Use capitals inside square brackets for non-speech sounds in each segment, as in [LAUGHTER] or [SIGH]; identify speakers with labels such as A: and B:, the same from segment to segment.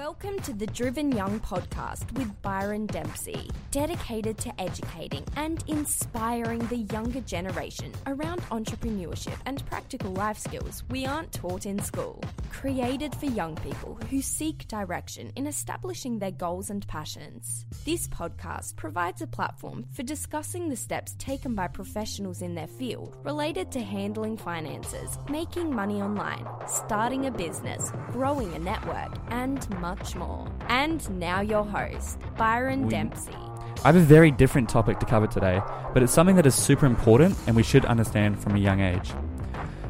A: Welcome to the Driven Young podcast with Byron Dempsey, dedicated to educating and inspiring the younger generation around entrepreneurship and practical life skills we aren't taught in school. Created for young people who seek direction in establishing their goals and passions. This podcast provides a platform for discussing the steps taken by professionals in their field related to handling finances, making money online, starting a business, growing a network, and much more. And now your host, Byron
B: We-
A: Dempsey.
B: I have a very different topic to cover today, but it's something that is super important and we should understand from a young age.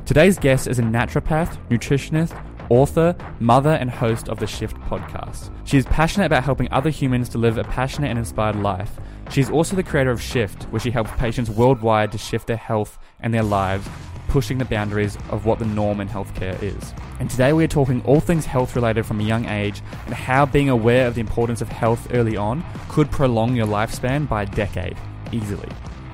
B: Today's guest is a naturopath, nutritionist, author, mother, and host of the Shift podcast. She is passionate about helping other humans to live a passionate and inspired life. She is also the creator of Shift, where she helps patients worldwide to shift their health and their lives, pushing the boundaries of what the norm in healthcare is. And today we are talking all things health related from a young age and how being aware of the importance of health early on could prolong your lifespan by a decade, easily.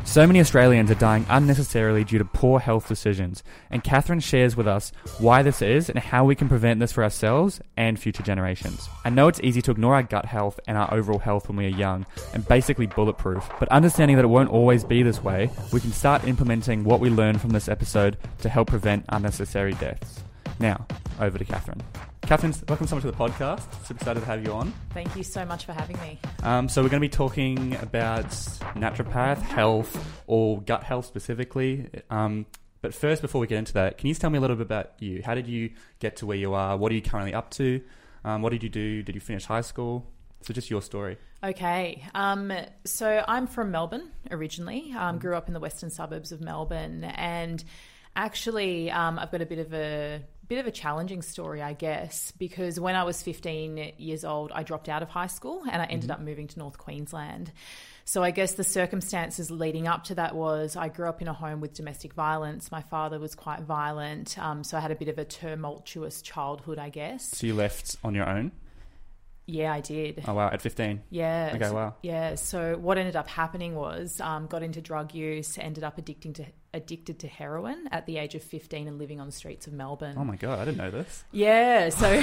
B: So many Australians are dying unnecessarily due to poor health decisions, and Catherine shares with us why this is and how we can prevent this for ourselves and future generations. I know it's easy to ignore our gut health and our overall health when we are young and basically bulletproof, but understanding that it won't always be this way, we can start implementing what we learn from this episode to help prevent unnecessary deaths. Now, over to Catherine. Catherine, welcome so much to the podcast. Super excited to have you on.
C: Thank you so much for having me.
B: Um, so we're going to be talking about naturopath health or gut health specifically. Um, but first, before we get into that, can you just tell me a little bit about you? How did you get to where you are? What are you currently up to? Um, what did you do? Did you finish high school? So just your story.
C: Okay, um, so I'm from Melbourne originally. Um, grew up in the western suburbs of Melbourne, and actually, um, I've got a bit of a bit of a challenging story, I guess, because when I was 15 years old, I dropped out of high school and I ended up moving to North Queensland. So I guess the circumstances leading up to that was I grew up in a home with domestic violence. My father was quite violent, um, so I had a bit of a tumultuous childhood, I guess.
B: So you left on your own?
C: Yeah, I did.
B: Oh wow, at 15.
C: Yeah.
B: Okay, wow.
C: Yeah. So what ended up happening was um, got into drug use, ended up addicting to addicted to heroin at the age of 15 and living on the streets of Melbourne.
B: Oh my god, I didn't know this.
C: Yeah, so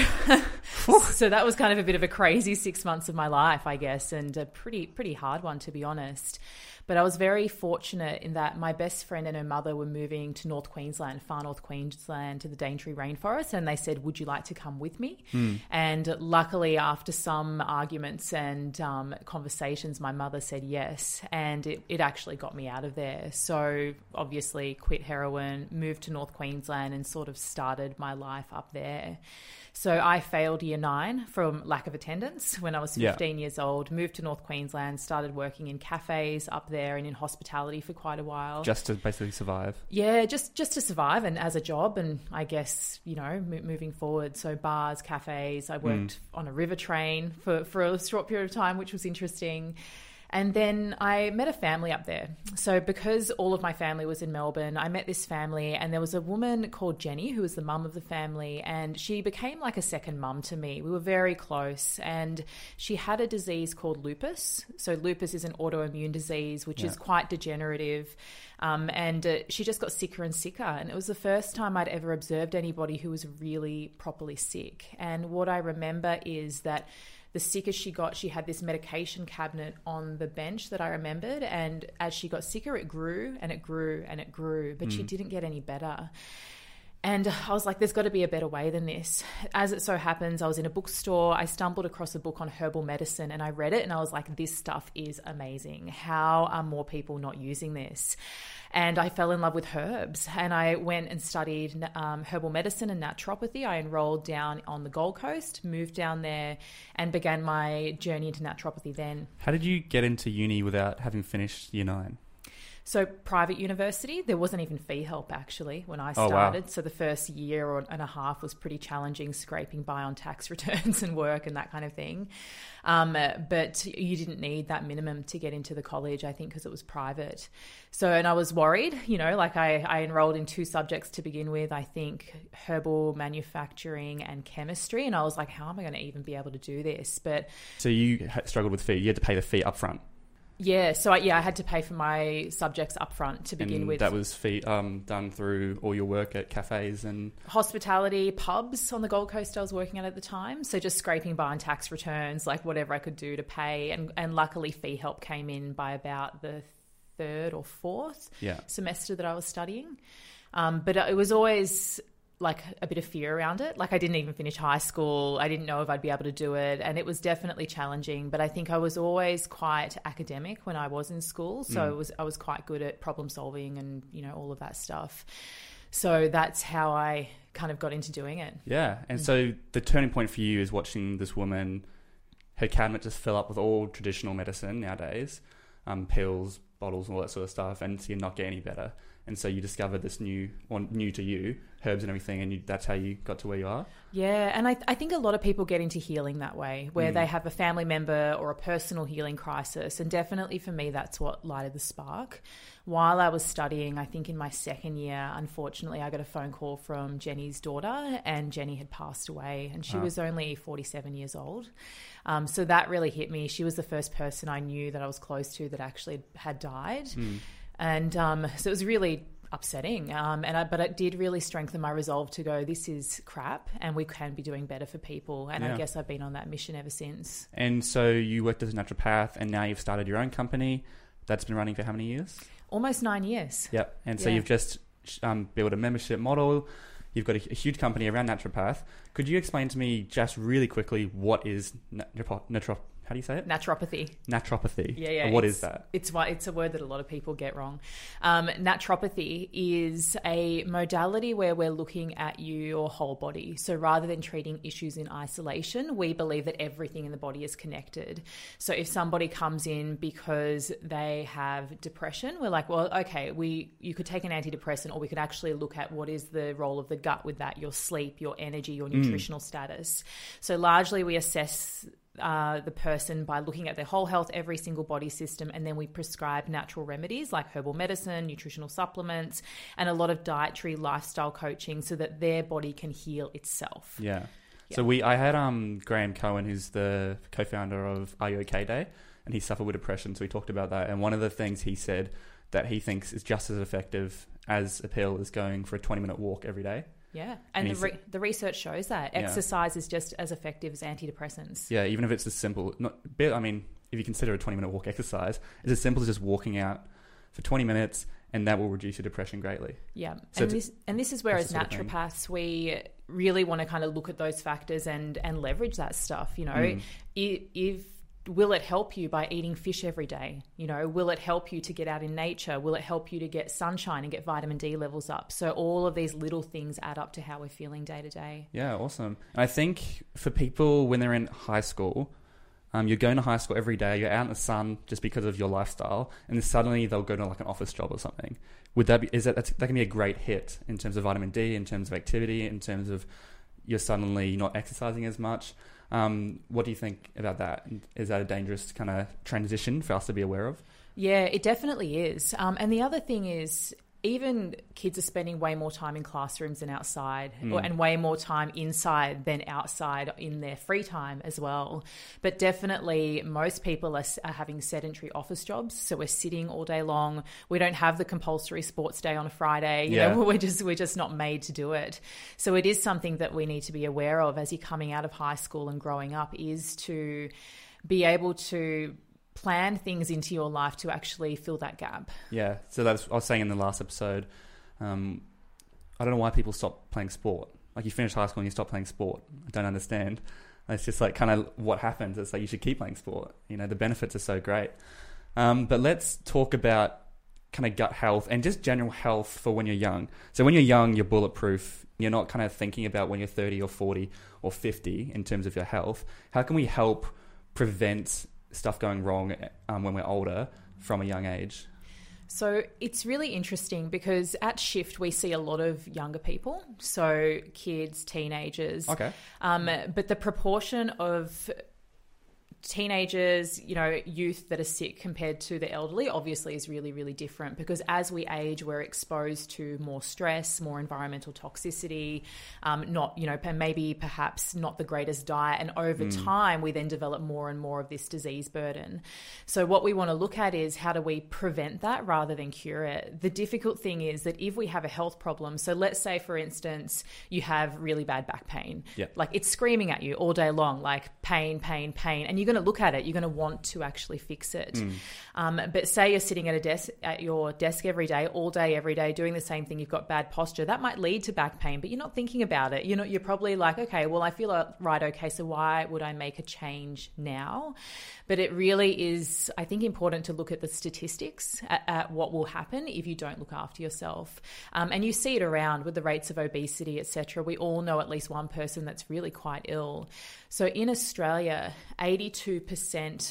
C: [LAUGHS] so that was kind of a bit of a crazy six months of my life, I guess, and a pretty pretty hard one to be honest. But I was very fortunate in that my best friend and her mother were moving to North Queensland, far North Queensland, to the Daintree rainforest, and they said, "Would you like to come with me?" And luckily, after some arguments and um, conversations, my mother said yes, and it, it actually got me out of there. So obviously, quit heroin, moved to North Queensland, and sort of started my life up there. So I failed year nine from lack of attendance when I was
B: Yeah.
C: 15 years old, moved to North Queensland, started working in cafes up there and in hospitality for quite a while.
B: Just to basically survive.
C: yeah, just just to survive and as a job and I guess, you know, mo- moving forward. So bars, cafes, I mm. worked on a river train for for a short period of time, which was interesting. And then I met a family up there. So, because all of my family was in Melbourne, I met this family, and there was a woman called Jenny who was the mum of the family, and she became like a second mum to me. We were very close, and she had a disease called lupus. So, lupus is an autoimmune disease, which is quite degenerative. Um, and uh, she just got sicker and sicker. And it was the first time I'd ever observed anybody who was really properly sick. And what I remember is that the sicker she got, she had this medication cabinet on the bench that I remembered. And as she got sicker, it grew and it grew and it grew, but she mm. didn't get any better. And I was like, there's got to be a better way than this. As it so happens, I was in a bookstore. I stumbled across a book on herbal medicine and I read it and I was like, this stuff is amazing. How are more people not using this? And I fell in love with herbs and I went and studied um, herbal medicine and naturopathy. I enrolled down on the Gold Coast, moved down there, and began my journey into naturopathy then.
B: How did you get into uni without having finished year nine?
C: So private university, there wasn't even fee help actually when I
B: Oh, wow.
C: started. So the first year or and a half was pretty challenging, scraping by on tax [LAUGHS] returns and work and that kind of thing. Um, but you didn't need that minimum to get into the college, I think, because it was private. So and I was worried, you know, like I, I enrolled in two subjects to begin with. I think herbal manufacturing and chemistry, and I was like, how am I going to even be able to do this? But
B: So you struggled with fee. You had to pay the fee up front.
C: Yeah, so I, yeah, I had to pay for my subjects up front to begin
B: and
C: with.
B: that was fee, um, done through all your work at cafes and
C: hospitality pubs on the Gold Coast I was working at at the time. So just scraping by on tax returns, like whatever I could do to pay. And, and luckily, fee help came in by about the third or fourth
B: yeah.
C: semester that I was studying. Um, but it was always like a bit of fear around it. Like I didn't even finish high school. I didn't know if I'd be able to do it. And it was definitely challenging. But I think I was always quite academic when I was in school. So
B: Mm.
C: it was I was quite good at problem solving and, you know, all of that stuff. So that's how I kind of got into doing it.
B: Yeah, and
C: Mm.
B: so the turning point for you is watching this woman, her cabinet just fill up with all traditional medicine nowadays, um, pills, bottles, all that sort of stuff, and so you're not get any better. And so you discovered this new, or new to you, herbs and everything, and you, that's how you got to where you are.
C: Yeah, and I, I think a lot of people get into healing that way, where
B: Mm.
C: they have a family member or a personal healing crisis. And definitely for me, that's what lighted the spark. While I was studying, I think in my second year, unfortunately, I got a phone call from Jenny's daughter, and Jenny had passed away, and she
B: Ah.
C: was only 47 years old. Um, so that really hit me. She was the first person I knew that I was close to that actually had died.
B: Mm.
C: And um, so it was really upsetting. Um, and I, but it did really strengthen my resolve to go, this is crap and we can be doing better for people. And
B: Yeah.
C: I guess I've been on that mission ever since.
B: And so you worked as a naturopath, and now you've started your own company. That's been running for how many years?
C: Almost nine years.
B: Yep. And so
C: Yeah.
B: you've just um, built a membership model. You've got a, a huge company around naturopath. Could you explain to me just really quickly what is naturopath? How do you say it?
C: Naturopathy.
B: Naturopathy.
C: Yeah, yeah.
B: What is that?
C: It's why it's a word that a lot of people get wrong. Um, naturopathy is a modality where we're looking at your whole body. So rather than treating issues in isolation, we believe that everything in the body is connected. So if somebody comes in because they have depression, we're like, well, okay, we you could take an antidepressant, or we could actually look at what is the role of the gut with that, your sleep, your energy, your nutritional status. So largely, we assess uh, the person by looking at their whole health, every single body system, and then we prescribe natural remedies like herbal medicine, nutritional supplements, and a lot of dietary lifestyle coaching so that their body can heal itself.
B: Yeah.
C: Yeah.
B: So we, I had um Graham Cohen, who's the co-founder of Are You OK Day, and he suffered with depression. So we talked about that, and one of the things he said that he thinks is just as effective as a pill is going for a twenty-minute walk every day.
C: Yeah,
B: And
C: and the, re- the research shows that
B: Yeah.
C: exercise is just as effective as antidepressants.
B: Yeah, even if it's as simple. Not, bit- I mean, if you consider a twenty-minute walk exercise, it's as simple as just walking out for twenty minutes, and that will reduce your depression greatly.
C: Yeah,
B: So
C: and this and this is where as
B: the sort of
C: naturopaths we really want to kind of look at those factors and and leverage that stuff. You know,
B: Mm.
C: if, if will it help you by eating fish every day? You know, will it help you to get out in nature? Will it help you to get sunshine and get vitamin D levels up? So all of these little things add up to how we're feeling day to day.
B: Yeah, awesome. And I think for people when they're in high school, um, you're going to high school every day, you're out in the sun just because of your lifestyle, and then suddenly they'll go to like an office job or something. Would that be? Is that that can be a great hit in terms of vitamin D, in terms of activity, in terms of you're suddenly not exercising as much. Um, what do you think about that? Is that a dangerous kind of transition for us to be aware of?
C: Yeah, it definitely is. Um, and the other thing is, even kids are spending way more time in classrooms than outside, or,
B: Mm.
C: and way more time inside than outside in their free time as well. But definitely, most people are, are having sedentary office jobs, so we're sitting all day long. We don't have the compulsory sports day on a Friday. You
B: Yeah.
C: know, [LAUGHS] we're just we're just not made to do it. So it is something that we need to be aware of as you're coming out of high school and growing up. Is to be able to plan things into your life to actually fill that gap.
B: Yeah. So that's I was saying in the last episode. Um, I don't know why people stop playing sport. Like you finish high school and you stop playing sport. I don't understand. It's just like kind of what happens. It's like you should keep playing sport. You know the benefits are so great. Um, but let's talk about kind of gut health and just general health for when you're young. So when you're young, you're bulletproof. You're not kind of thinking about when you're 30 or 40 or 50 in terms of your health. How can we help prevent stuff going wrong um, when we're older from a young age?
C: So it's really interesting because at Shift we see a lot of younger people, so kids, teenagers.
B: Okay.
C: Um, but the proportion of teenagers, you know, youth that are sick compared to the elderly obviously is really, really different because as we age, we're exposed to more stress, more environmental toxicity, um, not, you know, maybe perhaps not the greatest diet. And over mm. time, we then develop more and more of this disease burden. So, what we want to look at is how do we prevent that rather than cure it? The difficult thing is that if we have a health problem, so let's say, for instance, you have really bad back pain,
B: yep.
C: like it's screaming at you all day long, like pain, pain, pain, and you're going to look at it, you're going to want to actually fix it. Mm. Um, but say you're sitting at a desk at your desk every day, all day, every day, doing the same thing. You've got bad posture. That might lead to back pain, but you're not thinking about it. You're not. You're probably like, okay, well, I feel right. Okay, so why would I make a change now? But it really is, I think, important to look at the statistics at, at what will happen if you don't look after yourself. Um, and you see it around with the rates of obesity, etc. We all know at least one person that's really quite ill. So in Australia, 82%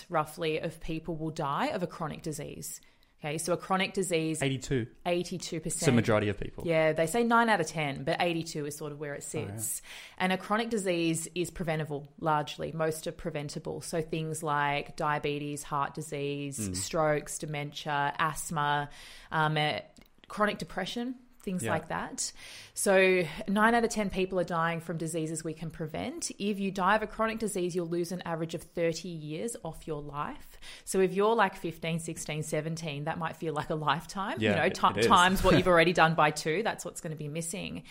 C: roughly of people will die of a chronic disease. Okay, so a chronic disease.
B: 82.
C: 82%.
B: It's the majority of people.
C: Yeah, they say 9 out of 10, but 82 is sort of where it sits. Oh, yeah. And a chronic disease is preventable largely. Most are preventable. So things like diabetes, heart disease, mm. strokes, dementia, asthma, um, uh, chronic depression, things yeah. like that. So, nine out of 10 people are dying from diseases we can prevent. If you die of a chronic disease, you'll lose an average of 30 years off your life. So, if you're like 15, 16, 17, that might feel like a lifetime.
B: Yeah,
C: you know,
B: t-
C: times what you've [LAUGHS] already done by two, that's what's going to be missing.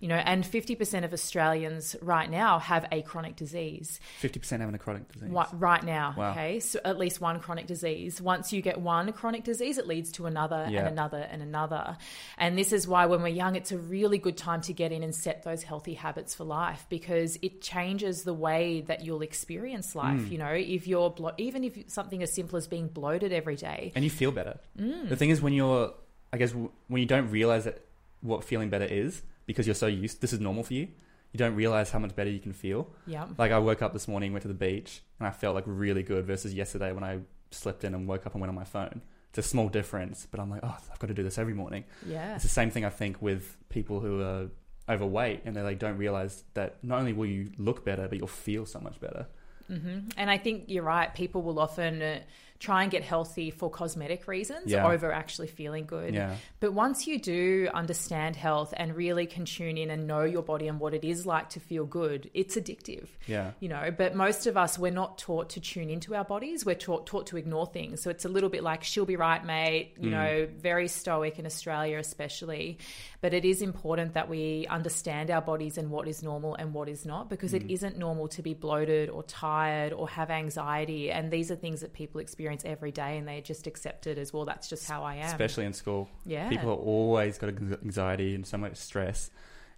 C: You know, and 50% of Australians right now have a chronic disease.
B: 50% having a chronic disease?
C: Right now,
B: wow.
C: okay? So, at least one chronic disease. Once you get one chronic disease, it leads to another yeah. and another and another. And this is why when we're young, it's a really good time to get in and set those healthy habits for life because it changes the way that you'll experience life. Mm. You know, if you're blo- even if something as simple as being bloated every day,
B: and you feel better.
C: Mm.
B: The thing is, when you're, I guess, when you don't realize that what feeling better is because you're so used, this is normal for you. You don't realize how much better you can feel.
C: Yeah.
B: Like I woke up this morning, went to the beach, and I felt like really good versus yesterday when I slept in and woke up and went on my phone it's a small difference, but I'm like, oh, I've got to do this every morning.
C: Yeah.
B: It's the same thing I think with people who are overweight and they like don't realize that not only will you look better, but you'll feel so much better.
C: Mm-hmm. And I think you're right. People will often uh, try and get healthy for cosmetic reasons
B: yeah.
C: over actually feeling good.
B: Yeah.
C: But once you do understand health and really can tune in and know your body and what it is like to feel good, it's addictive.
B: Yeah.
C: You know, but most of us, we're not taught to tune into our bodies. We're taught, taught to ignore things. So it's a little bit like, she'll be right, mate. You mm. know, very stoic in Australia, especially. But it is important that we understand our bodies and what is normal and what is not, because mm. it isn't normal to be bloated or tired or have anxiety. And these are things that people experience experience every day and they just accept it as well that's just how I am
B: especially in school
C: yeah
B: people are always got anxiety and so much stress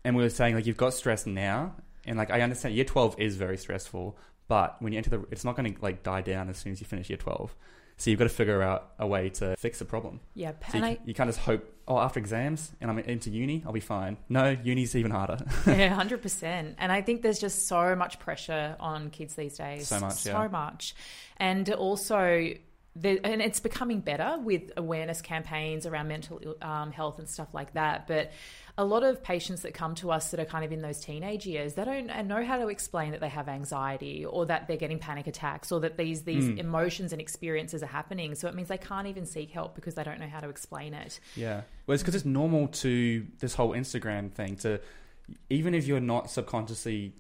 B: and we were saying like you've got stress now and like I understand year 12 is very stressful but when you enter the it's not going to like die down as soon as you finish year 12 so you've got to figure out a way to fix the problem.
C: Yeah,
B: so you, I, you, can't just hope. Oh, after exams and I'm into uni, I'll be fine. No, uni's even harder. [LAUGHS]
C: yeah, hundred percent. And I think there's just so much pressure on kids these days.
B: So much,
C: so
B: yeah.
C: much, and also and it's becoming better with awareness campaigns around mental um, health and stuff like that. But a lot of patients that come to us that are kind of in those teenage years, they don't know how to explain that they have anxiety or that they're getting panic attacks or that these these mm. emotions and experiences are happening. So it means they can't even seek help because they don't know how to explain it.
B: Yeah, well, it's because it's normal to this whole Instagram thing to even if you're not subconsciously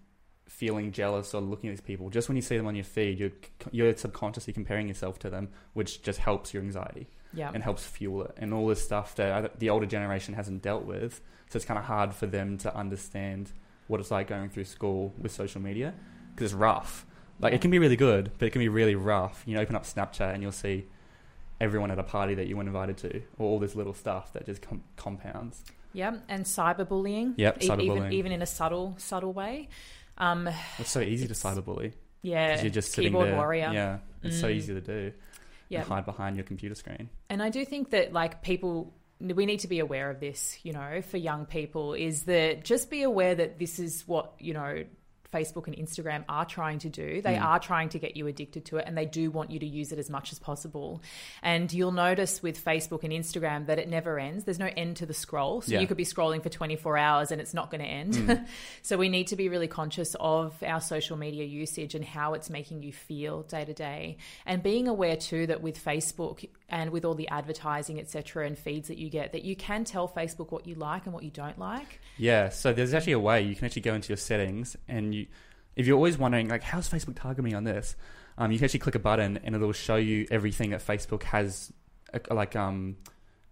B: feeling jealous or looking at these people, just when you see them on your feed, you're you're subconsciously comparing yourself to them, which just helps your anxiety.
C: Yeah.
B: And helps fuel it, and all this stuff that the older generation hasn't dealt with. So it's kind of hard for them to understand what it's like going through school with social media because it's rough. Like it can be really good, but it can be really rough. You know, open up Snapchat and you'll see everyone at a party that you weren't invited to, or all this little stuff that just com- compounds.
C: Yeah, and cyberbullying.
B: Yep, cyberbullying.
C: Even, even in a subtle, subtle way. Um,
B: it's so easy it's, to cyberbully.
C: Yeah,
B: you're just sitting
C: keyboard
B: there.
C: warrior.
B: Yeah, it's mm. so easy to do.
C: Yeah,
B: hide behind your computer screen.
C: And I do think that like people we need to be aware of this, you know, for young people is that just be aware that this is what, you know, Facebook and Instagram are trying to do. They mm. are trying to get you addicted to it and they do want you to use it as much as possible. And you'll notice with Facebook and Instagram that it never ends. There's no end to the scroll. So
B: Yeah.
C: you could be scrolling for 24 hours and it's not going to end. Mm. [LAUGHS] so we need to be really conscious of our social media usage and how it's making you feel day to day. And being aware too that with Facebook and with all the advertising, etc., and feeds that you get, that you can tell Facebook what you like and what you don't like.
B: Yeah, so there's actually a way you can actually go into your settings and you, if you're always wondering like how's Facebook targeting me on this, um, you can actually click a button and it'll show you everything that Facebook has uh, like um,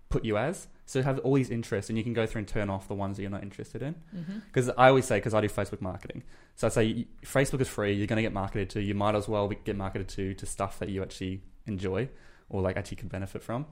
B: put you as. So you have all these interests and you can go through and turn off the ones that you're not interested in. Because I always say because I do Facebook marketing, so I say Facebook is free. You're going to get marketed to. You might as well get marketed to to stuff that you actually enjoy or like actually can benefit from.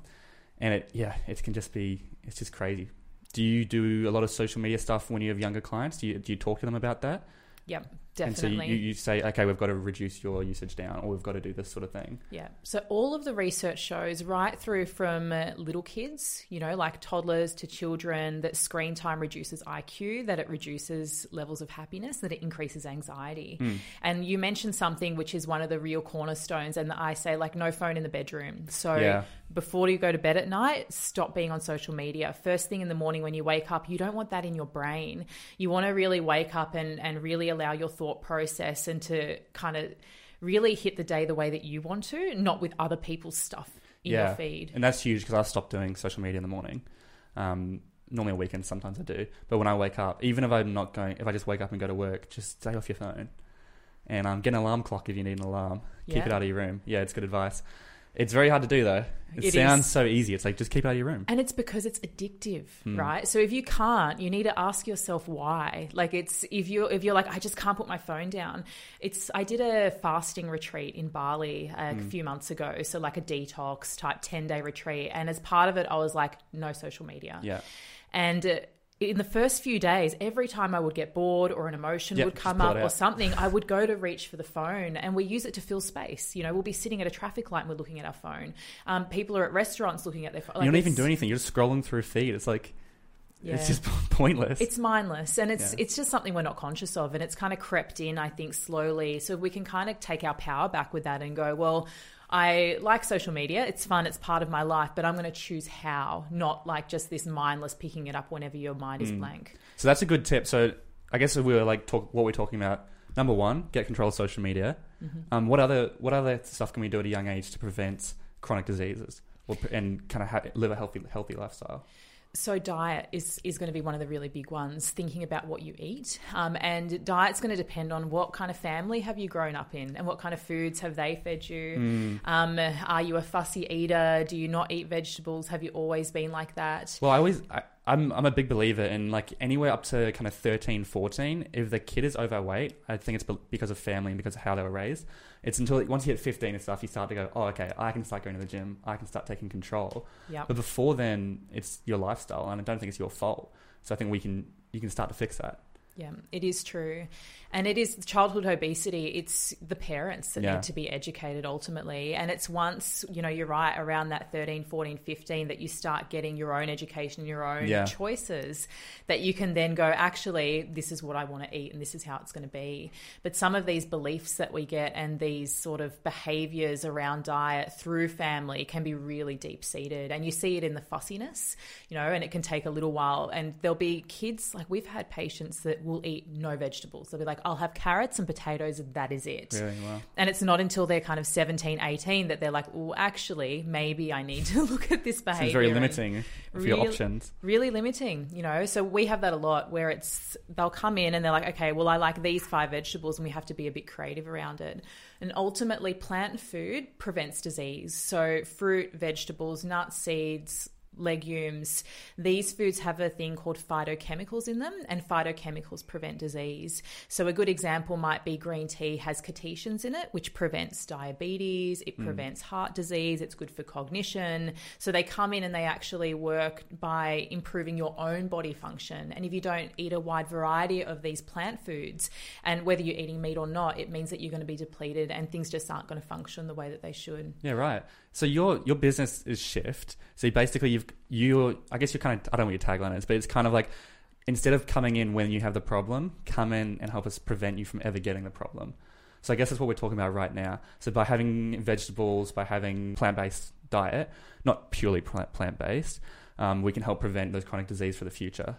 B: And it yeah, it can just be it's just crazy. Do you do a lot of social media stuff when you have younger clients? Do you do you talk to them about that?
C: Yep,
B: And so you, you say, okay, we've got to reduce your usage down, or we've got to do this sort of thing.
C: Yeah. So all of the research shows right through from uh, little kids, you know, like toddlers to children, that screen time reduces IQ, that it reduces levels of happiness, that it increases anxiety. And you mentioned something which is one of the real cornerstones, and I say like no phone in the bedroom. So
B: Yeah.
C: before you go to bed at night, stop being on social media. First thing in the morning when you wake up, you don't want that in your brain. You want to really wake up and, and really allow your thought process and to kind of really hit the day the way that you want to, not with other people's stuff in
B: yeah,
C: your feed.
B: and that's huge because I stopped doing social media in the morning. Um, normally on weekends, sometimes I do, but when I wake up, even if I'm not going, if I just wake up and go to work, just stay off your phone, and um, get an alarm clock if you need an alarm. Keep
C: Yeah.
B: it out of your room. Yeah, it's good advice. It's very hard to do though. It,
C: It
B: sounds
C: is.
B: so easy. It's like just keep out of your room.
C: And it's because it's addictive,
B: Hmm.
C: right? So if you can't, you need to ask yourself why. Like it's if you if you're like I just can't put my phone down. It's I did a fasting retreat in Bali a
B: Hmm.
C: few months ago, so like a detox type 10-day retreat, and as part of it I was like no social media.
B: Yeah,
C: And uh, in the first few days, every time I would get bored or an emotion
B: Yep,
C: would come up or something, I would go to [LAUGHS] reach for the phone and we use it to fill space. You know, we'll be sitting at a traffic light and we're looking at our phone. Um, people are at restaurants looking at their phone.
B: you don't even
C: it's-
B: do anything. You're just scrolling through feed. It's like
C: Yeah.
B: it's just [LAUGHS] pointless.
C: It's mindless and it's
B: Yeah.
C: it's just something we're not conscious of and it's kind of crept in I think slowly so we can kind of take our power back with that and go well I like social media it's fun it's part of my life but I'm going to choose how not like just this mindless picking it up whenever your mind
B: Mm.
C: is blank
B: So that's a good tip. So I guess we were like talk what we're talking about. Number one, get control of social media.
C: Mm-hmm.
B: Um, what other what other stuff can we do at a young age to prevent chronic diseases or, and kind of ha- live a healthy healthy lifestyle?
C: So diet is is going to be one of the really big ones. Thinking about what you eat, um, and diet's going to depend on what kind of family have you grown up in, and what kind of foods have they fed you. Um, are you a fussy eater? Do you not eat vegetables? Have you always been like that?
B: Well, I always I, I'm I'm a big believer in like anywhere up to kind of 13, 14, if the kid is overweight, I think it's because of family and because of how they were raised. It's until once you hit 15 and stuff, you start to go, oh, okay, I can start going to the gym. I can start taking control.
C: Yeah.
B: But before then, it's your lifestyle, and I don't think it's your fault. So I think we can you can start to fix that.
C: Yeah, it is true. And it is childhood obesity. It's the parents that
B: Yeah.
C: need to be educated ultimately. And it's once, you know, you're right, around that 13, 14, 15 that you start getting your own education, your own
B: Yeah.
C: choices, that you can then go, actually, this is what I want to eat and this is how it's going to be. But some of these beliefs that we get and these sort of behaviors around diet through family can be really deep seated. And you see it in the fussiness, you know, and it can take a little while. And there'll be kids, like we've had patients that will eat no vegetables. They'll be like, I'll have carrots and potatoes, and that is it.
B: Really well.
C: And it's not until they're kind of 17, 18 that they're like, well, actually, maybe I need to [LAUGHS] look at this behavior.
B: Seems very limiting for your options.
C: really limiting, you know. So we have that a lot where it's they'll come in and they're like, okay, well, I like these five vegetables, and we have to be a bit creative around it. And ultimately, plant food prevents disease. So fruit, vegetables, nuts, seeds. Legumes, these foods have a thing called phytochemicals in them, and phytochemicals prevent disease. So, a good example might be green tea has catechins in it, which prevents diabetes, it mm. prevents heart disease, it's good for cognition. So, they come in and they actually work by improving your own body function. And if you don't eat a wide variety of these plant foods, and whether you're eating meat or not, it means that you're going to be depleted and things just aren't going to function the way that they should.
B: Yeah, right. So your your business is shift. So basically, you've you I guess you're kind of I don't know what your tagline is, but it's kind of like instead of coming in when you have the problem, come in and help us prevent you from ever getting the problem. So I guess that's what we're talking about right now. So by having vegetables, by having plant-based diet, not purely plant-based, um, we can help prevent those chronic disease for the future.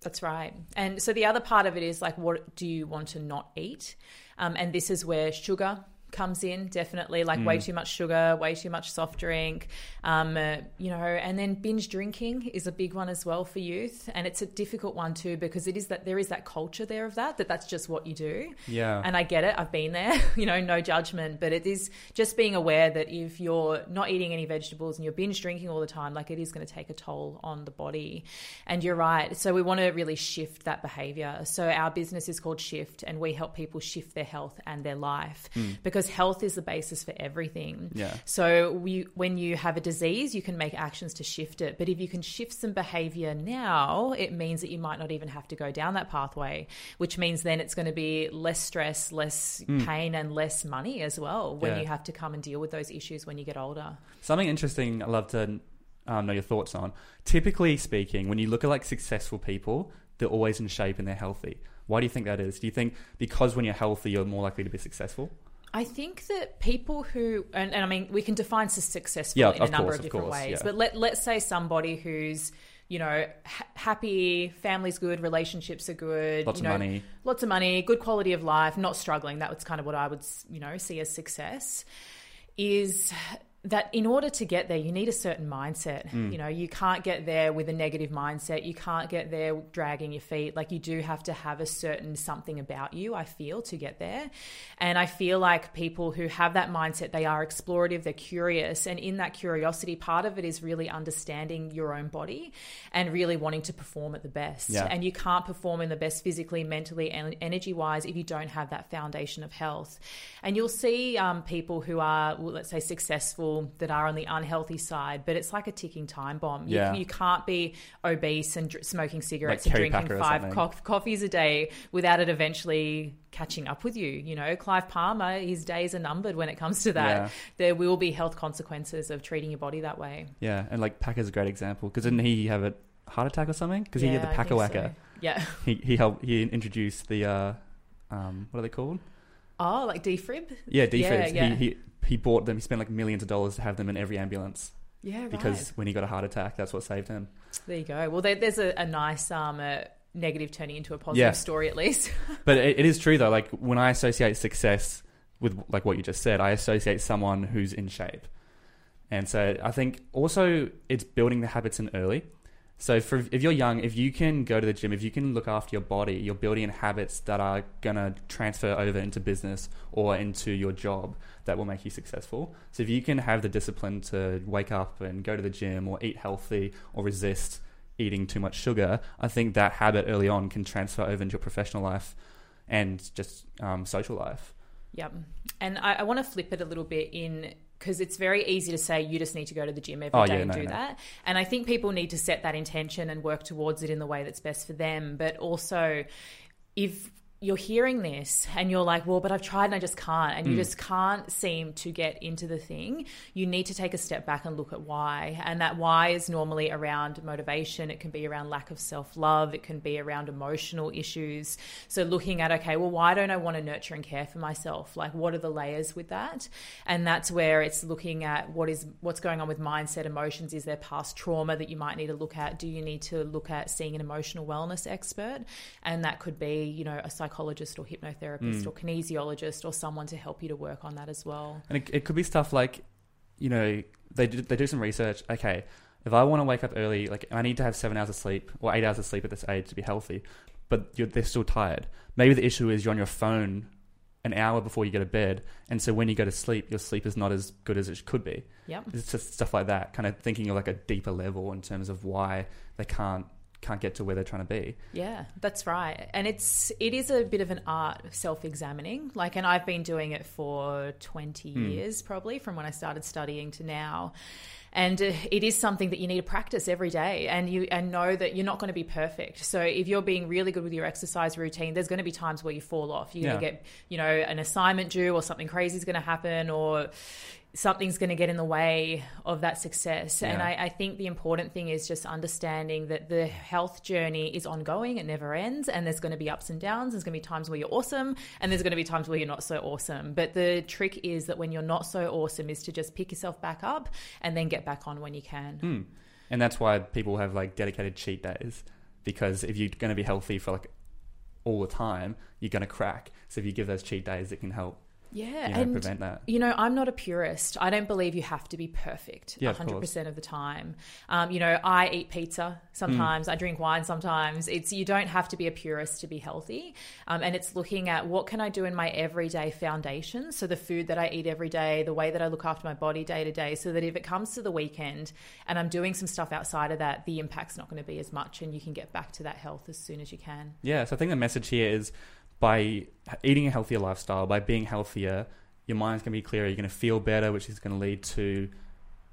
C: That's right. And so the other part of it is like, what do you want to not eat? Um, and this is where sugar comes in definitely like mm. way too much sugar way too much soft drink um, uh, you know and then binge drinking is a big one as well for youth and it's a difficult one too because it is that there is that culture there of that that that's just what you do
B: yeah
C: and i get it i've been there [LAUGHS] you know no judgment but it is just being aware that if you're not eating any vegetables and you're binge drinking all the time like it is going to take a toll on the body and you're right so we want to really shift that behavior so our business is called shift and we help people shift their health and their life mm. because because health is the basis for everything.
B: Yeah.
C: So we, when you have a disease, you can make actions to shift it. But if you can shift some behavior now, it means that you might not even have to go down that pathway, which means then it's going to be less stress, less mm. pain, and less money as well when yeah. you have to come and deal with those issues when you get older.
B: Something interesting I'd love to um, know your thoughts on. Typically speaking, when you look at like successful people, they're always in shape and they're healthy. Why do you think that is? Do you think because when you're healthy, you're more likely to be successful?
C: I think that people who, and, and I mean, we can define successful yeah, in a number
B: course,
C: of different
B: course,
C: ways,
B: yeah.
C: but let, let's say somebody who's, you know, ha- happy, family's good, relationships are good,
B: lots
C: you know,
B: of money,
C: lots of money, good quality of life, not struggling. That was kind of what I would, you know, see as success. Is that in order to get there, you need a certain mindset. Mm. You know, you can't get there with a negative mindset. You can't get there dragging your feet. Like, you do have to have a certain something about you, I feel, to get there. And I feel like people who have that mindset, they are explorative, they're curious. And in that curiosity, part of it is really understanding your own body and really wanting to perform at the best.
B: Yeah.
C: And you can't perform in the best physically, mentally, and energy wise if you don't have that foundation of health. And you'll see um, people who are, well, let's say, successful that are on the unhealthy side, but it's like a ticking time bomb.
B: Yeah.
C: You, you can't be obese and dr- smoking cigarettes like and drinking five co- coffees a day without it eventually catching up with you. You know, Clive Palmer, his days are numbered when it comes to that. Yeah. There will be health consequences of treating your body that way.
B: Yeah, and like Packer's a great example because didn't he have a heart attack or something? Because yeah, he had the Packer Whacker.
C: So. Yeah,
B: he he helped. He introduced the uh, um, what are they called?
C: Oh, like defib.
B: Yeah, defibs. Yeah, yeah. He, he he bought them. He spent like millions of dollars to have them in every ambulance.
C: Yeah, right.
B: Because when he got a heart attack, that's what saved him.
C: There you go. Well, there, there's a, a nice um, uh, negative turning into a positive yeah. story, at least. [LAUGHS]
B: but it, it is true though. Like when I associate success with like what you just said, I associate someone who's in shape. And so I think also it's building the habits in early. So for if you're young, if you can go to the gym, if you can look after your body, you're building in habits that are gonna transfer over into business or into your job that will make you successful. So if you can have the discipline to wake up and go to the gym or eat healthy or resist eating too much sugar, I think that habit early on can transfer over into your professional life and just um, social life.
C: Yep. And I, I want to flip it a little bit in because it's very easy to say you just need to go to the gym every
B: oh,
C: day
B: yeah,
C: and
B: no,
C: do
B: no.
C: that. And I think people need to set that intention and work towards it in the way that's best for them. But also, if you're hearing this and you're like, well, but I've tried and I just can't, and you mm. just can't seem to get into the thing, you need to take a step back and look at why. And that why is normally around motivation, it can be around lack of self love, it can be around emotional issues. So, looking at, okay, well, why don't I want to nurture and care for myself? Like, what are the layers with that? And that's where it's looking at what is what's going on with mindset, emotions. Is there past trauma that you might need to look at? Do you need to look at seeing an emotional wellness expert? And that could be, you know, a psychologist or hypnotherapist mm. or kinesiologist or someone to help you to work on that as well.
B: And it, it could be stuff like, you know, they do, they do some research. Okay, if I want to wake up early, like I need to have seven hours of sleep or eight hours of sleep at this age to be healthy, but they're still tired. Maybe the issue is you're on your phone an hour before you go to bed, and so when you go to sleep, your sleep is not as good as it could be.
C: Yep.
B: It's just stuff like that, kind of thinking of like a deeper level in terms of why they can't can't get to where they're trying to be.
C: Yeah, that's right. And it's it is a bit of an art of self-examining. Like and I've been doing it for 20 mm. years probably from when I started studying to now. And uh, it is something that you need to practice every day and you and know that you're not going to be perfect. So if you're being really good with your exercise routine, there's going to be times where you fall off. You're yeah. going to get, you know, an assignment due or something crazy is going to happen or something's going to get in the way of that success. And I, I think the important thing is just understanding that the health journey is ongoing, it never ends, and there's going to be ups and downs. There's going to be times where you're awesome, and there's going to be times where you're not so awesome. But the trick is that when you're not so awesome, is to just pick yourself back up and then get back on when you can.
B: Hmm. And that's why people have like dedicated cheat days because if you're going to be healthy for like all the time, you're going to crack. So if you give those cheat days, it can help
C: Yeah,
B: you know,
C: and
B: prevent that.
C: You know, I'm not a purist. I don't believe you have to be perfect
B: Yeah,
C: 100% of the time. Um, you know, I eat pizza sometimes,
B: Mm.
C: I drink wine sometimes. It's you don't have to be a purist to be healthy. Um, and it's looking at what can I do in my everyday foundation, so the food that I eat every day, the way that I look after my body day to day, so that if it comes to the weekend and I'm doing some stuff outside of that, the impact's not going to be as much and you can get back to that health as soon as you can.
B: Yeah, so I think the message here is by eating a healthier lifestyle, by being healthier, your mind's going to be clearer. You're going to feel better, which is going to lead to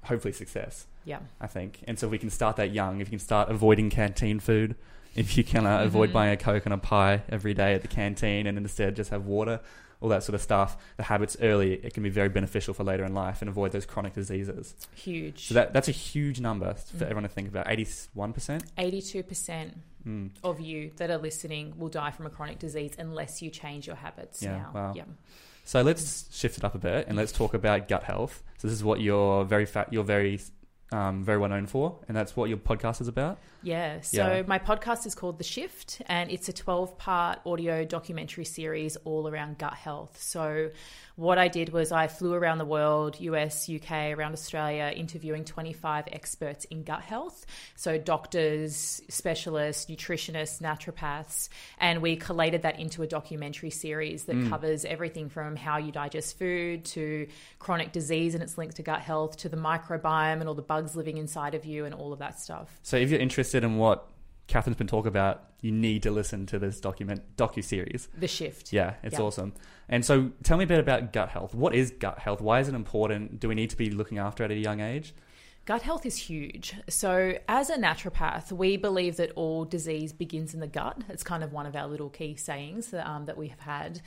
B: hopefully success.
C: Yeah.
B: I think. And so if we can start that young, if you can start avoiding canteen food, [LAUGHS] if you can uh, avoid
C: Mhm.
B: buying a Coke and a pie every day at the canteen and instead just have water, all that sort of stuff, the habits early, it can be very beneficial for later in life and avoid those chronic diseases.
C: Huge.
B: So that, that's a huge number for
C: Mm.
B: everyone to think about. 81%?
C: 82%
B: Mm.
C: of you that are listening will die from a chronic disease unless you change your habits
B: Yeah,
C: now.
B: wow.
C: Yeah.
B: So let's shift it up a bit and let's talk about gut health. So this is what you're very fat, you're very, um, very well known for, and that's what your podcast is about.
C: Yeah. So
B: Yeah.
C: my podcast is called The Shift, and it's a 12 part audio documentary series all around gut health. So what I did was I flew around the world, US, UK, around Australia, interviewing 25 experts in gut health. So doctors, specialists, nutritionists, naturopaths, and we collated that into a documentary series that
B: Mm.
C: covers everything from how you digest food to chronic disease and its linked to gut health to the microbiome and all the bugs living inside of you and all of that stuff.
B: So if you're interested in what Catherine's been talking about, you need to listen to this document docu series.
C: The shift.
B: Yeah, it's
C: Yeah.
B: awesome. And so tell me a bit about gut health. What is gut health? Why is it important? Do we need to be looking after it at a young age?
C: Gut health is huge. So, as a naturopath, we believe that all disease begins in the gut. It's kind of one of our little key sayings um, that we have had.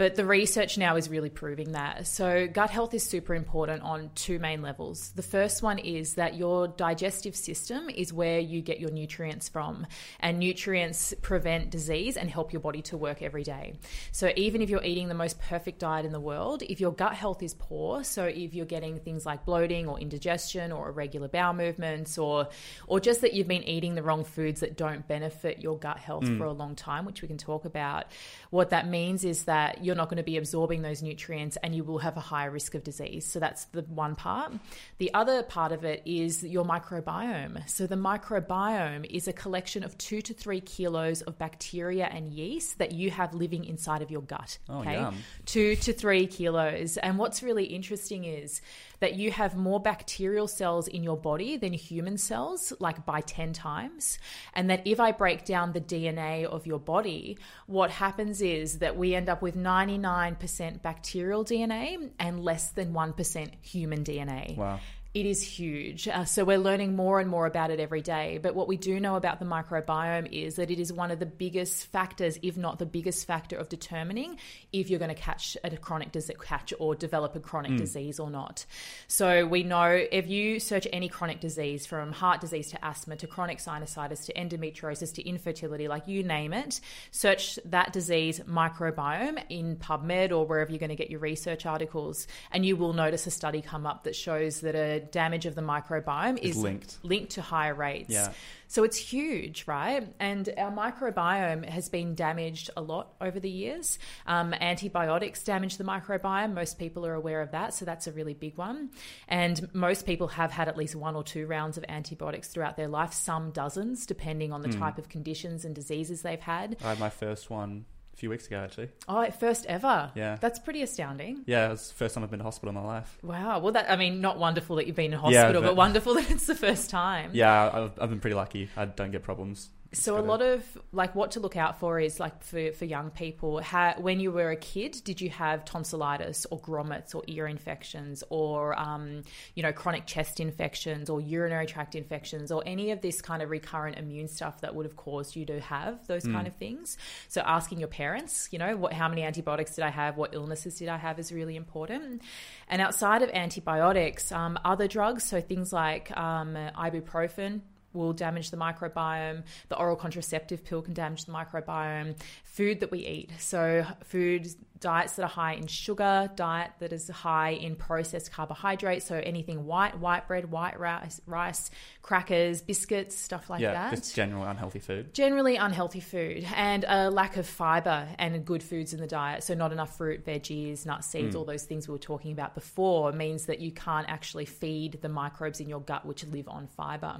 C: But the research now is really proving that. So, gut health is super important on two main levels. The first one is that your digestive system is where you get your nutrients from, and nutrients prevent disease and help your body to work every day. So, even if you're eating the most perfect diet in the world, if your gut health is poor, so if you're getting things like bloating or indigestion or irregular bowel movements, or or just that you've been eating the wrong foods that don't benefit your gut health mm. for a long time, which we can talk about, what that means is that you're not going to be absorbing those nutrients and you will have a higher risk of disease. So that's the one part. The other part of it is your microbiome. So the microbiome is a collection of two to three kilos of bacteria and yeast that you have living inside of your gut.
B: Oh,
C: okay,
B: yum.
C: two to three kilos. And what's really interesting is that you have more bacterial cells in your body than human cells, like by 10 times. And that if I break down the DNA of your body, what happens is that we end up with 99% bacterial DNA and less than 1% human DNA.
B: Wow.
C: It is huge. Uh, so we're learning more and more about it every day. But what we do know about the microbiome is that it is one of the biggest factors, if not the biggest factor, of determining if you're going to catch a chronic disease, catch or develop a chronic disease or not. So we know if you search any chronic disease, from heart disease to asthma to chronic sinusitis to endometriosis to infertility, like you name it, search that disease microbiome in PubMed or wherever you're going to get your research articles, and you will notice a study come up that shows that a damage of the microbiome
B: Is
C: is
B: linked.
C: linked to higher rates.
B: Yeah.
C: So it's huge, right? And our microbiome has been damaged a lot over the years. Um, antibiotics damage the microbiome. Most people are aware of that. So that's a really big one. And most people have had at least one or two rounds of antibiotics throughout their life, some dozens, depending on the type of conditions and diseases they've had.
B: I had my first one a few weeks ago, actually.
C: Oh, first ever.
B: Yeah.
C: That's pretty astounding.
B: Yeah, it was the first time I've been to hospital in my life.
C: Wow. Well, that, I mean, not wonderful that you've been in
B: Yeah,
C: hospital,
B: but-
C: but wonderful [LAUGHS] that it's the first time.
B: Yeah, I've, I've been pretty lucky. I don't get problems
C: So a lot of like what to look out for is like for, for young people. Ha, when you were a kid, did you have tonsillitis or grommets or ear infections or um, you know chronic chest infections or urinary tract infections or any of this kind of recurrent immune stuff that would have caused you to have those kind of things? So asking your parents, you know, what how many antibiotics did I have? What illnesses did I have is really important. And outside of antibiotics, um, other drugs, so things like um, ibuprofen will damage the microbiome. The oral contraceptive pill can damage the microbiome. Food that we eat. So, food diets that are high in sugar, diet that is high in processed carbohydrates. So, anything white, white bread, white rice, rice crackers, biscuits, stuff like
B: yeah,
C: that
B: just general unhealthy food.
C: generally unhealthy food and a lack of fiber and good foods in the diet. So, not enough fruit, veggies, nuts, seeds, hmm. all those things we were talking about before means that you can't actually feed the microbes in your gut which live on fiber.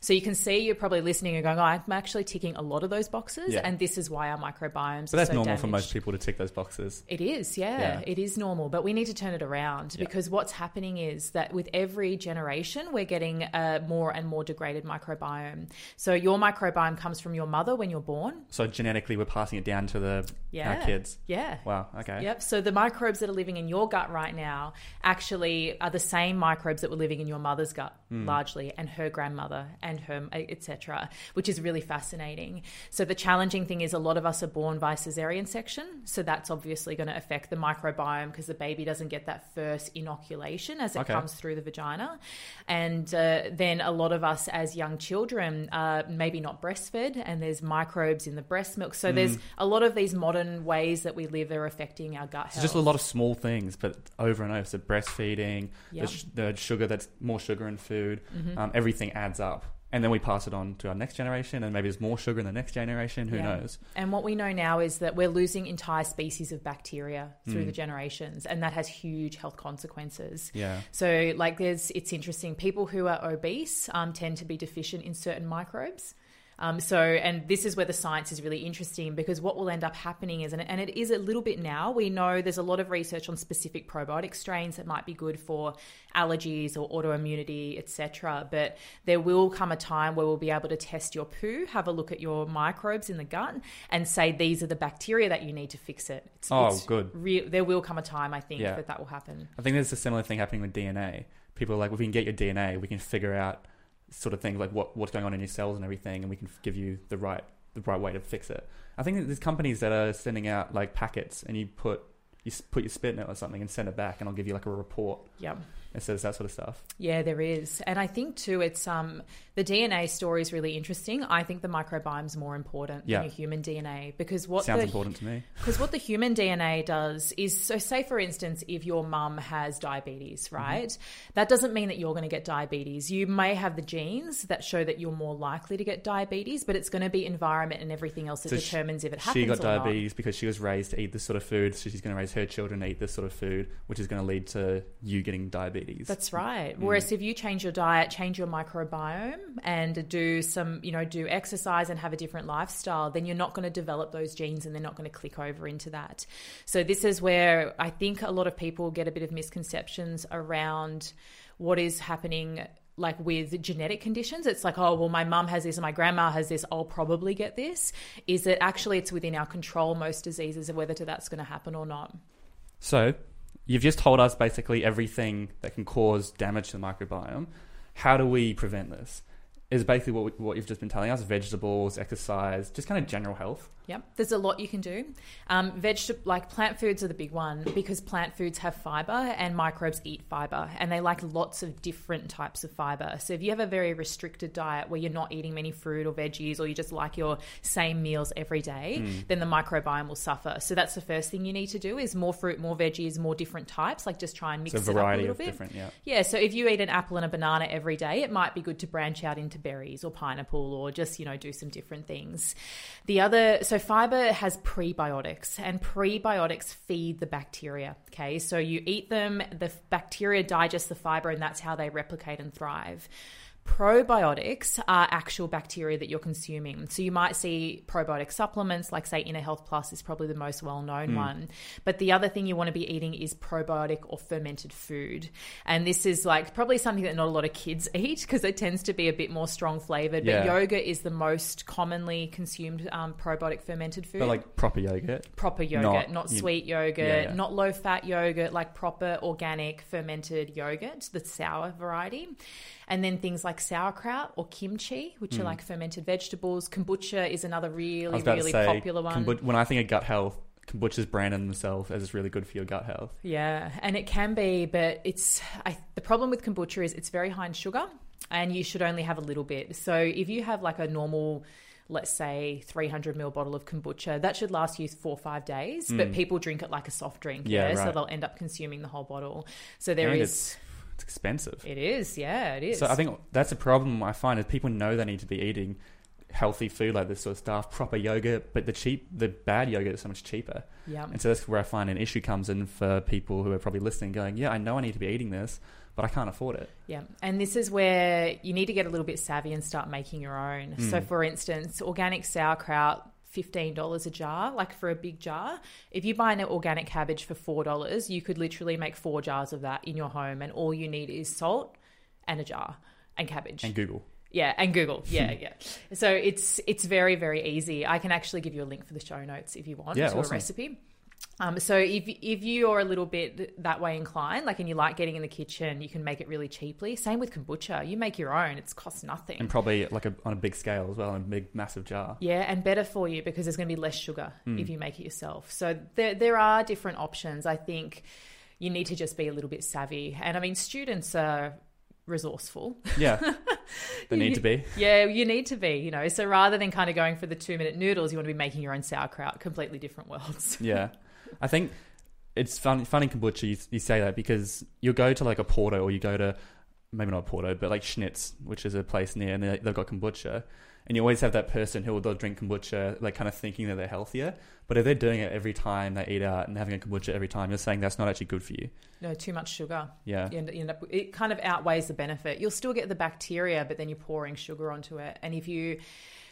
C: So, you can see you're probably listening and going, oh, I'm actually ticking a lot of those boxes,
B: Yeah.
C: and this is why our microbiomes
B: But that's
C: so
B: normal for most people to tick those boxes.
C: It is, yeah,
B: Yeah.
C: It is normal, but we need to turn it around
B: Yeah.
C: because what's happening is that with every generation, we're getting a more and more degraded microbiome. So your microbiome comes from your mother when you're born.
B: So genetically, we're passing it down to the
C: Yeah.
B: our kids.
C: Yeah.
B: Wow. Okay.
C: Yep. So the microbes that are living in your gut right now actually are the same microbes that were living in your mother's gut
B: Hmm.
C: largely and her grandmother and her etc which is really fascinating so the challenging thing is a lot of us are born by cesarean section so that's obviously going to affect the microbiome because the baby doesn't get that first inoculation as it
B: Okay.
C: comes through the vagina and uh, then a lot of us as young children are maybe not breastfed and there's microbes in the breast milk so there's a lot of these modern ways that we live are affecting our gut health
B: It's just a lot of small things, but over and over. So breastfeeding,
C: Yeah.
B: the, sh- the sugar that's more sugar in food,
C: Mm-hmm.
B: um, everything adds up. And then we pass it on to our next generation, and maybe there's more sugar in the next generation. Who
C: Yeah.
B: knows?
C: And what we know now is that we're losing entire species of bacteria through the generations, and that has huge health consequences.
B: Yeah.
C: So, like, there's it's interesting. People who are obese um, tend to be deficient in certain microbes. Um, so, and this is where the science is really interesting because what will end up happening is, and, and it is a little bit now, we know there's a lot of research on specific probiotic strains that might be good for allergies or autoimmunity, etc. But there will come a time where we'll be able to test your poo, have a look at your microbes in the gut, and say these are the bacteria that you need to fix it. It's,
B: Oh,
C: it's
B: good.
C: Re- there will come a time, I think,
B: Yeah.
C: that that will happen.
B: I think there's a similar thing happening with DNA. People are like, if we can get your DNA, we can figure out sort of things like what, what's going on in your cells and everything, and we can give you the right the right way to fix it. I think there's companies that are sending out like packets, and you put you put your spit in it or something and send it back, and I'll give you like a report.
C: Yep.
B: It says that sort of stuff.
C: Yeah, there is. And I think too it's um the DNA story is really interesting. I think the microbiome's more important
B: Yeah.
C: than your human DNA because what
B: Sounds
C: the
B: important to me.
C: because what the human DNA does is so say for instance if your mum has diabetes,
B: Mm-hmm.
C: right? That doesn't mean that you're going to get diabetes. You may have the genes that show that you're more likely to get diabetes, but it's going to be environment and everything else that
B: So she-
C: determines if it happens
B: She got
C: or not.
B: diabetes because she was raised to eat this sort of food, so she's going to raise her children to eat this sort of food, which is going to lead to you getting diabetes.
C: That's right.
B: Mm.
C: Whereas if you change your diet, change your microbiome, and do some, you know, do exercise and have a different lifestyle, then you're not going to develop those genes and they're not going to click over into that. So this is where I think a lot of people get a bit of misconceptions around what is happening like with genetic conditions it's like oh well my mum has this and my grandma has this i'll probably get this is that actually it's within our control most diseases of whether to that's going to happen or not
B: So, you've just told us basically everything that can cause damage to the microbiome. How do we prevent this? Is basically what, what you've just been telling us vegetables, exercise, just kind of general health.
C: Yep, there's a lot you can do. Um, vegetable, like plant foods are the big one because plant foods have fiber and microbes eat fiber and they like lots of different types of fiber. So if you have a very restricted diet where you're not eating many fruit or veggies or you just like your same meals every day,
B: Mm.
C: then the microbiome will suffer. So that's the first thing you need to do is more fruit, more veggies, more different types. Like just try and mix
B: So,
C: it up a little bit.
B: different, yeah.
C: Yeah, so if you eat an apple and a banana every day, it might be good to branch out into berries or pineapple or just, you know, do some different things. The other, so fiber has prebiotics and prebiotics feed the bacteria. Okay, so you eat them, the bacteria digest the fiber and that's how they replicate and thrive. Probiotics are actual bacteria that you're consuming. So you might see probiotic supplements, like say Inner Health Plus is probably the most well known one. But the other thing you want to be eating is probiotic or fermented food. And this is like probably something that not a lot of kids [LAUGHS] eat because it tends to be a bit more strong flavored. But
B: Yeah.
C: yogurt is the most commonly consumed um, probiotic fermented food
B: But like proper yogurt.
C: proper yogurt,
B: Not-
C: not,
B: you-
C: sweet yogurt,
B: Yeah, yeah.
C: not low fat yogurt, like proper organic fermented yogurt, the sour variety. And then things like sauerkraut or kimchi, which are like fermented vegetables. Kombucha is another
B: Hmm.
C: Really, really
B: say,
C: popular one.
B: kombu- when I think of gut health, kombucha's branded themselves as it's really good for your gut health.
C: Yeah, and it can be, but it's I, the problem with kombucha is it's very high in sugar, and you should only have a little bit. So if you have like a normal, let's say 300 ml bottle of kombucha, that should last you four or five days. But people drink it like a soft drink,
B: Hmm. Yeah,
C: yeah, so they'll end up consuming the whole bottle. So there
B: and
C: is,
B: it's, expensive.
C: it is, yeah, it is.
B: So I think that's a problem I find is people know they need to be eating healthy food like this sort of stuff, proper yogurt, but the cheap, the bad yogurt is so much cheaper.
C: yeah.
B: And so that's where I find an issue comes in for people who are probably listening, going, "Yeah, I know I need to be eating this, but I can't afford it."
C: Yeah, and this is where you need to get a little bit savvy and start making your own.
B: Hmm.
C: So, for instance, organic sauerkraut. Fifteen dollars a jar, like for a big jar. If you buy an organic cabbage for four dollars, you could literally make four jars of that in your home, and all you need is salt and a jar and cabbage.
B: And Google,
C: yeah, and Google. [LAUGHS] Yeah, yeah. So it's it's very very easy. I can actually give you a link for the show notes if you want
B: Yeah,
C: to
B: awesome.
C: a recipe. Um, so if if you're a little bit that way inclined, like and you like getting in the kitchen, you can make it really cheaply. Same with kombucha. You make your own; it's costs nothing.
B: and probably like a, on a big scale as well, in a big massive jar.
C: Yeah, and better for you because there's going to be less sugar
B: Hmm.
C: if you make it yourself. So there there are different options. I think you need to just be a little bit savvy. And I mean, students are resourceful.
B: Yeah, [LAUGHS] they need to be.
C: Yeah, you need to be, you know. So rather than kind of going for the two minute noodles, you want to be making your own sauerkraut. Completely different worlds.
B: Yeah, [LAUGHS] I think it's fun. Funny kombucha. You, you say that because you'll go to like a Porto or you go to maybe not a Porto, but like Schnitz, which is a place near, and they, they've got kombucha. And you always have that person who will they'll drink kombucha, like kind of thinking that they're healthier. But if they're doing it every time they eat out and having a kombucha every time, you're saying that's not actually good for you.
C: No, too much sugar.
B: Yeah.
C: You end, you end up, it kind of outweighs the benefit. You'll still get the bacteria, but then you're pouring sugar onto it. And if you,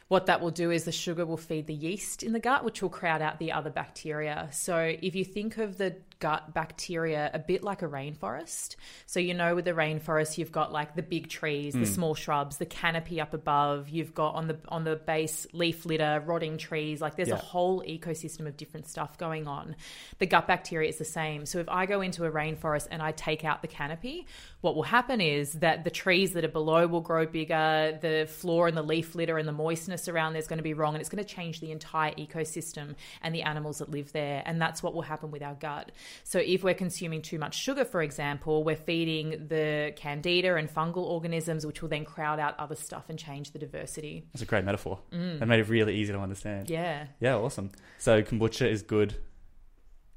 C: what that will do is the sugar will feed the yeast in the gut, which will crowd out the other bacteria. So if you think of the gut bacteria a bit like a rainforest, so you know with the rainforest you've got like the big trees,
B: Hmm.
C: the small shrubs, the canopy up above. You've got on the on the base leaf litter, rotting trees. Like there's
B: Yeah.
C: a whole ecosystem of different stuff going on. The gut bacteria is the same. So if I go into a rainforest and I take out the canopy, what will happen is that the trees that are below will grow bigger, the floor and the leaf litter and the moistness around there's going to be wrong, and it's going to change the entire ecosystem and the animals that live there. And that's what will happen with our gut. So if we're consuming too much sugar, for example, we're feeding the candida and fungal organisms, which will then crowd out other stuff and change the diversity.
B: That's a great metaphor. That made it really easy to understand.
C: Yeah.
B: Yeah, awesome. So kombucha is good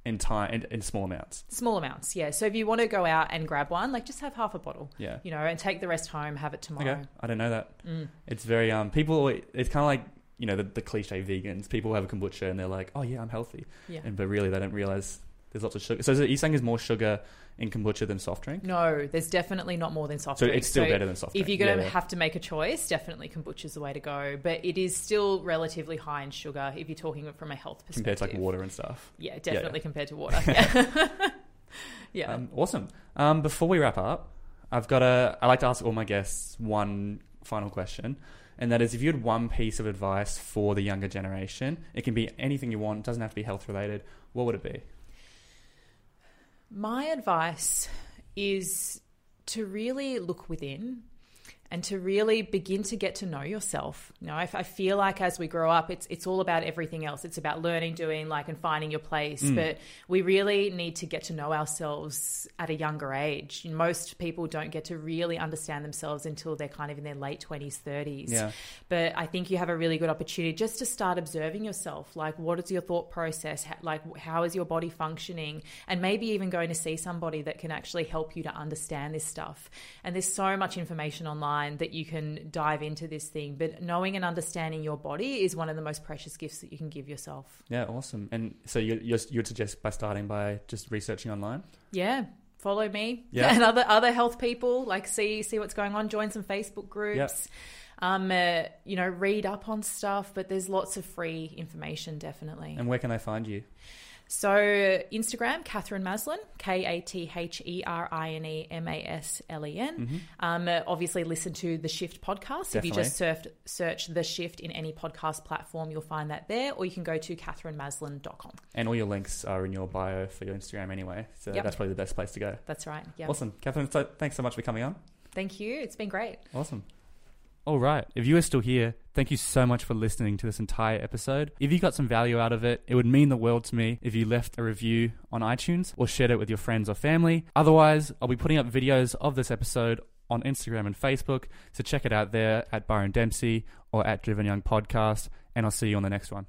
B: in time in, in small amounts.
C: Small amounts, yeah. So if you want to go out and grab one, like just have half a bottle,
B: Yeah.
C: you know, and take the rest home, have it tomorrow.
B: Okay, I don't know that.
C: Mm.
B: It's very um people. It's kind of like you know the, the cliche vegans. People have a kombucha and they're like, oh yeah, I'm healthy,
C: Yeah.
B: and but really they don't realize there's lots of sugar. So is it, you're saying there's more sugar in kombucha than soft drink?
C: No, there's definitely not more than soft
B: So
C: drink.
B: So it's still better than soft drink.
C: If you're going to
B: Yeah, yeah.
C: have to make a choice, definitely kombucha is the way to go. But it is still relatively high in sugar if you're talking from a health perspective.
B: compared to like water and stuff.
C: Yeah,
B: yeah.
C: definitely compared to water. Yeah. [LAUGHS] [LAUGHS] yeah.
B: Um, awesome. Um, before we wrap up, I've got a. I like to ask all my guests one final question, and that is, if you had one piece of advice for the younger generation, it can be anything you want. It doesn't have to be health related. What would it be?
C: My advice is to really look within and to really begin to get to know yourself. You know, I, I feel like as we grow up, it's it's all about everything else. It's about learning, doing, like, and finding your place. Mm. But we really need to get to know ourselves at a younger age. Most people don't get to really understand themselves until they're kind of in their late twenties, thirties.
B: Yeah.
C: But I think you have a really good opportunity just to start observing yourself. Like, what is your thought process? How, like, how is your body functioning? And maybe even going to see somebody that can actually help you to understand this stuff. And there's so much information online that you can dive into this thing. But knowing and understanding your body is one of the most precious gifts that you can give yourself.
B: Yeah, awesome. And so you you're, you'd suggest by starting by just researching online.
C: Yeah. follow me
B: Yeah. [LAUGHS]
C: and other other health people. Like see see what's going on. Join some Facebook groups. Um, uh, you know, read up on stuff. But there's lots of free information, definitely.
B: And where can they find you?
C: So Instagram, Katherine Maslen, K A T H E R I N E M A S L E N. Um, uh, obviously, listen to the Shift podcast. If you just surfed, search the Shift in any podcast platform, you'll find that there, or you can go to katherinemaslen.com.
B: And all your links are in your bio for your Instagram anyway. So
C: Yep.
B: that's probably the best place to go.
C: That's right. Yeah.
B: Awesome. Katherine, so thanks so much for coming on.
C: Thank you. It's been great.
B: Awesome. All right. If you are still here, thank you so much for listening to this entire episode. If you got some value out of it, it would mean the world to me if you left a review on iTunes or shared it with your friends or family. Otherwise, I'll be putting up videos of this episode on Instagram and Facebook, so check it out there at Byron Dempsey or at Driven Young Podcast, and I'll see you on the next one.